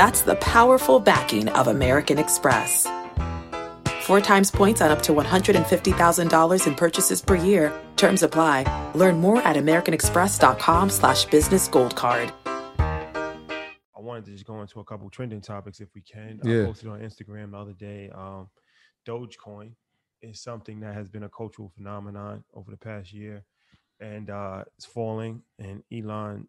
That's the powerful backing of American Express. Four times points on up to $150,000 in purchases per year. Terms apply. Learn more at americanexpress.com slash business gold card. I wanted to just go into a couple trending topics if we can. Yeah. I posted on Instagram the other day. Um, Dogecoin is something that has been a cultural phenomenon over the past year, and uh, it's falling. And Elon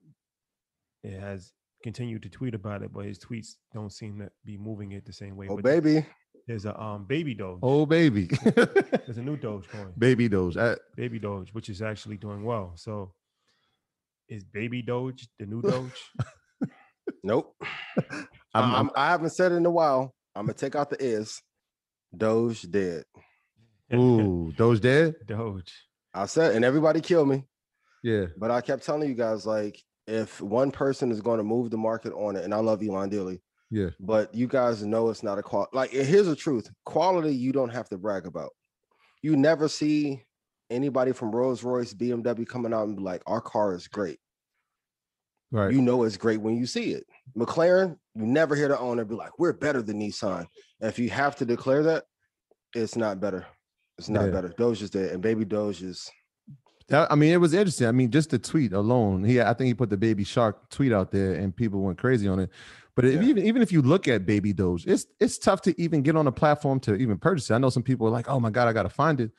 it has continued to tweet about it, but his tweets don't seem to be moving it the same way. Oh, but baby. there's a um, baby Doge. Oh, baby. There's a new Dogecoin, baby Doge. I, baby Doge, which is actually doing well. So, is baby Doge the new Doge? Nope. I'm- I'm, I'm- I haven't said it in a while. I'm gonna take out the is. Doge dead. ooh, Doge dead? Doge. I said, and everybody killed me. Yeah. But I kept telling you guys, like, if one person is going to move the market on it, and I love Elon dearly, Yeah. but you guys know it's not a qual. Like, here's the truth: quality you don't have to brag about. You never see anybody from Rolls Royce, BMW coming out and be like, "Our car is great." Right. You know it's great when you see it. McLaren, you never hear the owner be like, "We're better than Nissan." And if you have to declare that, it's not better. It's not Yeah. better. Doge is dead, and Baby Doge is. That, I mean, it was interesting. I mean, just the tweet alone. He, I think he put the baby shark tweet out there, and people went crazy on it. But if, even even if you look at baby Doge, it's it's tough to even get on a platform to even purchase it. I know some people are like, "Oh my god, I got to find it."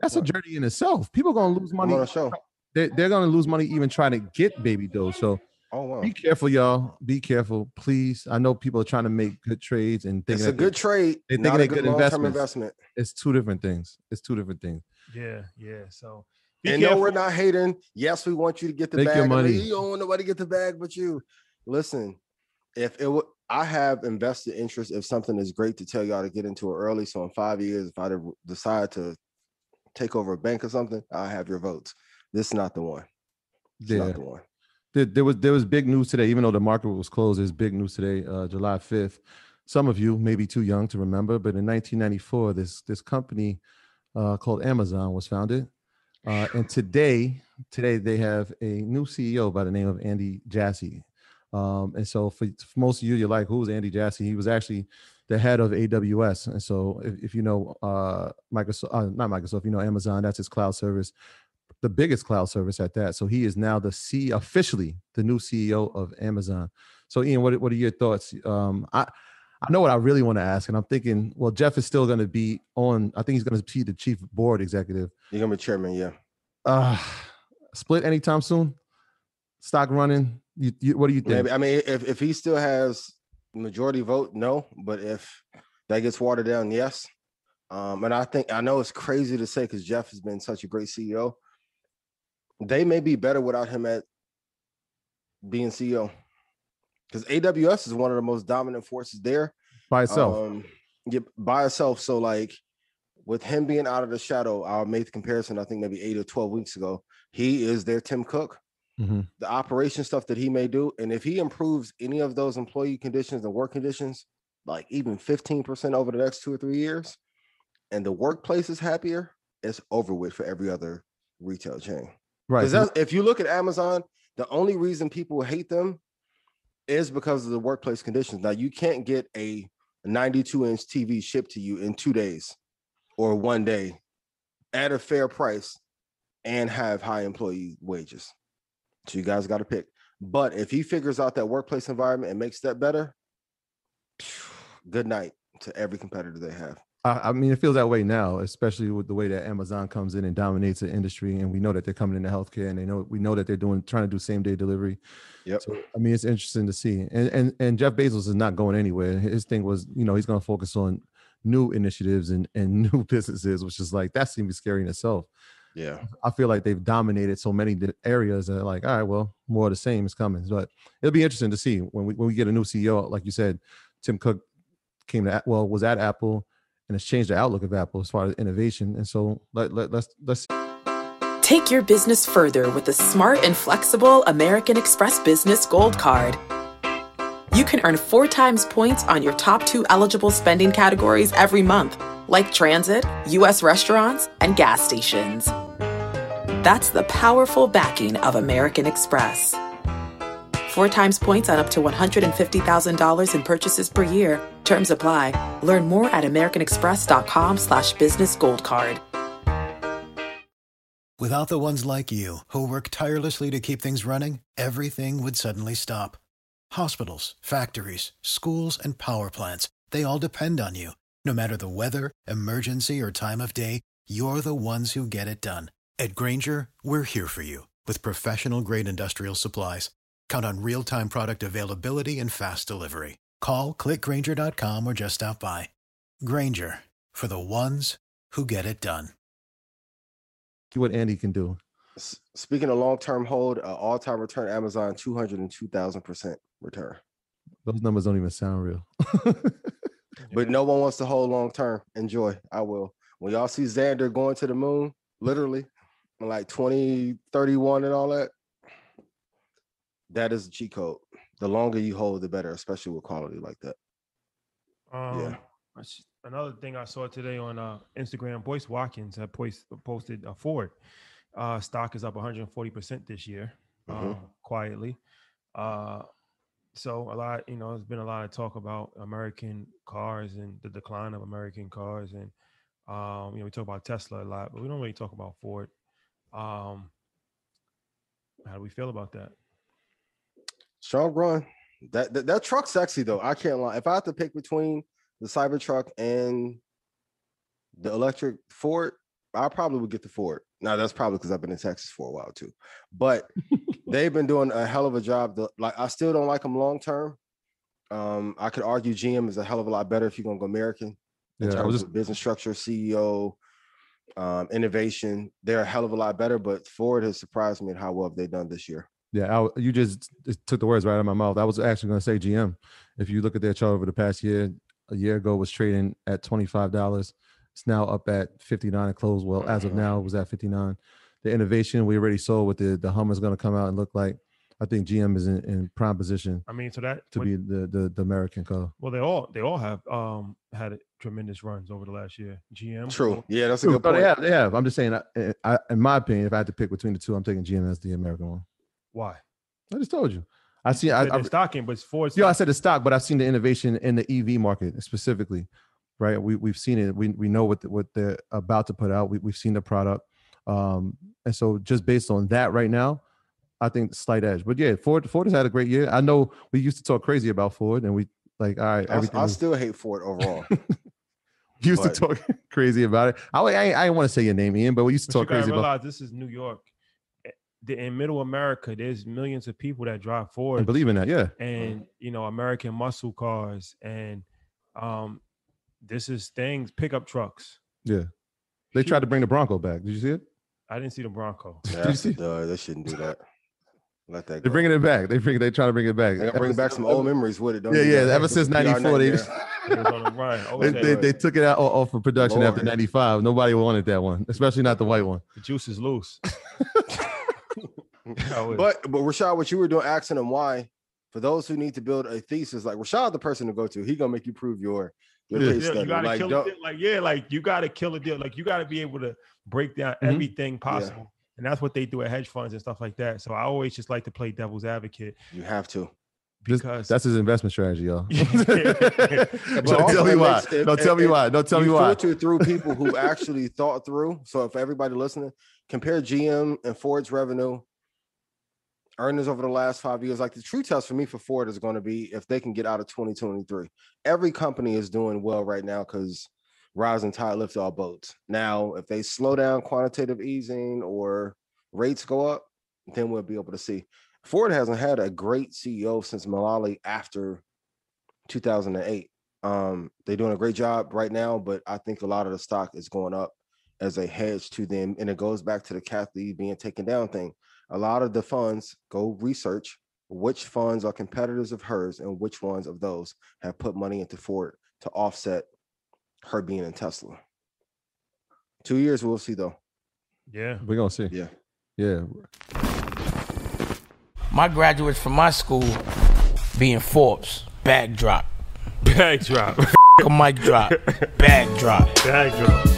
That's a journey in itself. People are gonna lose money. on a show. They, they're gonna lose money even trying to get baby Doge. So Oh wow, be careful, y'all. Be careful, please. I know people are trying to make good trades and thinking it's a good trade. they not thinking a they're good good investment. it's two different things. It's two different things. Yeah, yeah. So, be And no, we're not hating. Yes, we want you to get the Make your bag. I mean, money. You don't want nobody to get the bag but you. Listen, if it would, I have invested interest if something is great to tell y'all to get into it early. So in five years, if I decide to take over a bank or something, I have your votes. This is not the one. It's Yeah. not the one. there, there was there was big news today, even though the market was closed. There's big news today, uh, July 5th. Some of you may be too young to remember, but in 1994, this this company uh, called Amazon was founded, uh, and today today they have a new CEO by the name of Andy Jassy. Um, and so for, for most of you, you're like, who's Andy Jassy? He was actually the head of AWS. And so if, if you know uh, Microsoft, uh, not Microsoft, you know Amazon, that's his cloud service the biggest cloud service at that. So he is now the C officially the new CEO of Amazon. So Ian, what what are your thoughts? Um, I I know what I really want to ask, and I'm thinking, well, Jeff is still going to be on. I think he's going to be the chief board executive. You're gonna be chairman, yeah. Uh, split anytime soon. Stock running. You, you, what do you think? Maybe I mean if if he still has majority vote, no. But if that gets watered down, yes. Um, and I think I know it's crazy to say because Jeff has been such a great CEO. They may be better without him at being CEO. Because AWS is one of the most dominant forces there. By itself. Um, yeah, by itself. So like with him being out of the shadow, I made the comparison, I think maybe eight or 12 weeks ago. He is their Tim Cook. Mhm. The operation stuff that he may do. And if he improves any of those employee conditions and work conditions, like even 15% over the next two or three years, and the workplace is happier, it's over with for every other retail chain. Right. Because if you look at Amazon, the only reason people hate them is because of the workplace conditions. Now you can't get a 92 inch TV shipped to you in two days or one day at a fair price and have high employee wages. So you guys got to pick. But if he figures out that workplace environment and makes that better, good night to every competitor they have. I, I mean, it feels that way now, especially with the way that Amazon comes in and dominates the industry, and we know that they're coming into healthcare, and they know we know that they're doing trying to do same day delivery. Yep. So I mean, it's interesting to see, and and and Jeff Bezos is not going anywhere. His thing was, you know, he's going to focus on new initiatives and and new businesses, which is like that seems scary in itself. Yeah. I feel like they've dominated so many areas that like, all right, well, more of the same is coming. But it'll be interesting to see when we when we get a new CEO, like you said, Tim Cook came to well was at Apple and it's changed the outlook of Apple as far as innovation. And so let, let let's let's Take your business further with the smart and flexible American Express Business Gold Card. You can earn four times points on your top two eligible spending categories every month, like transit, U.S. restaurants, and gas stations. That's the powerful backing of American Express. Four times points on up to $150,000 in purchases per year. Terms apply. Learn more at americanexpress.com slash business gold card. Without the ones like you, who work tirelessly to keep things running, everything would suddenly stop. Hospitals, factories, schools, and power plants, they all depend on you. No matter the weather, emergency, or time of day, you're the ones who get it done. At Grainger, we're here for you with professional grade industrial supplies. Count on real time product availability and fast delivery. Call clickgrainger.com or just stop by. Grainger for the ones who get it done. see what Andy can do. S- Speaking of long-term hold, uh, all-time return Amazon 202,000% return. Those numbers don't even sound real. But no one wants to hold long-term. Enjoy. I will. When y'all see Xander going to the moon, literally, in like 2031 and all that, that is a cheat code. The longer you hold, the better, especially with quality like that. Um, s- Another thing I saw today on uh, Instagram, Boyce Watkins had post, posted a Ford uh, stock is up 140% this year, Mhm. um, quietly. Uh, so a lot, you know, there's been a lot of talk about American cars and the decline of American cars, and um, you know, we talk about Tesla a lot, but we don't really talk about Ford. Um, how do we feel about that? Strong run. That, that that truck's sexy though. I can't lie. If I have to pick between the Cybertruck and the electric Ford, I probably would get the Ford. Now that's probably because I've been in Texas for a while too. But they've been doing a hell of a job. The, like I still don't like them long term. Um, I could argue GM is a hell of a lot better if you're gonna go American in Yeah, terms just of business structure, CEO, um, innovation. They're a hell of a lot better. But Ford has surprised me at how well they've done this year. Yeah, I, you just just took the words right out of my mouth. I was actually going to say GM. If you look at their chart over the past year, a year ago was trading at twenty five dollars. It's now up at fifty nine and closed. Well, as of now, it was at fifty nine. The innovation we already saw what the the Hummer is going to come out and look like. I think GM is in, in prime position I mean, so that to what- be the, the the American car. well, they all they all have um had tremendous runs over the last year. GM, True. Yeah, that's a True, good but point. they have, they have. I'm just saying. I, I, in my opinion, if I had to pick between the two, I'm taking GM as the American one. Why? I just told you. I see. I, They're- I, they're stocking, but it's Ford's Yeah, I said the stock, but I've seen the innovation in the EV market specifically, right? We we've seen it. We we know what the, what they're about to put out. We we've seen the product, um, And so just based on that right now, I think slight edge. But yeah, Ford Ford has had a great year. I know we used to talk crazy about Ford and we like all right, I, everything I was- still hate Ford overall. used but- to talk crazy about it. I I, I didn't want to say your name, Ian, but we used to But talk gotta crazy about realize this is New York. The- In middle America, there's millions of people that drive Ford and believe in that. Yeah. and you know American muscle cars, and um, this is things pickup trucks. Yeah. They tried to bring the Bronco back. Did you see it? I didn't see the Bronco. Yeah, you see? duh, they shouldn't do that. Let that They're go. bringing it back. They bring they trying to bring it back. They bring back some old memories with it. Don't Yeah, yeah. that. Ever since the '94, they, there. It was on the run. They, they, they took it out off of production after '95. Nobody wanted that one, especially not the white one. the juice is loose. How is- But but Rashad, what you were doing, asking them why, for those who need to build a thesis, like Rashad, the person to go to, he gonna make you prove your your Yeah. case Yeah, study. you gotta Like, kill a deal. Like, yeah, like you gotta kill a deal. Like you gotta be able to break down Mhm. everything possible. And that's what they do at hedge funds and stuff like that. So I always just like to play devil's advocate you have to. This- because That's his investment strategy, y'all. Yeah. Don't tell me why. Don't tell me why. Don't tell me you why. filter through people who actually thought through. So if everybody listening, compare GM and Ford's revenue, earnings over the last five years. Like the true test for me for Ford is going to be if they can get out of 2023. Every company is doing well right now because rising tide lifts all boats. Now, if they slow down quantitative easing or rates go up, then we'll be able to see. Ford hasn't had a great CEO since Mulally after 2008. Um, they're doing a great job right now, but I think a lot of the stock is going up as a hedge to them. And it goes back to the Cathie being taken down thing. A lot of the funds go research which funds are competitors of hers and which ones of those have put money into Ford to offset her being in Tesla. Two years, we'll see though. yeah. We're gonna see. Yeah. Yeah. My graduates from my school being Forbes, bag drop. Bag drop. A mic drop, bag drop. Bag drop.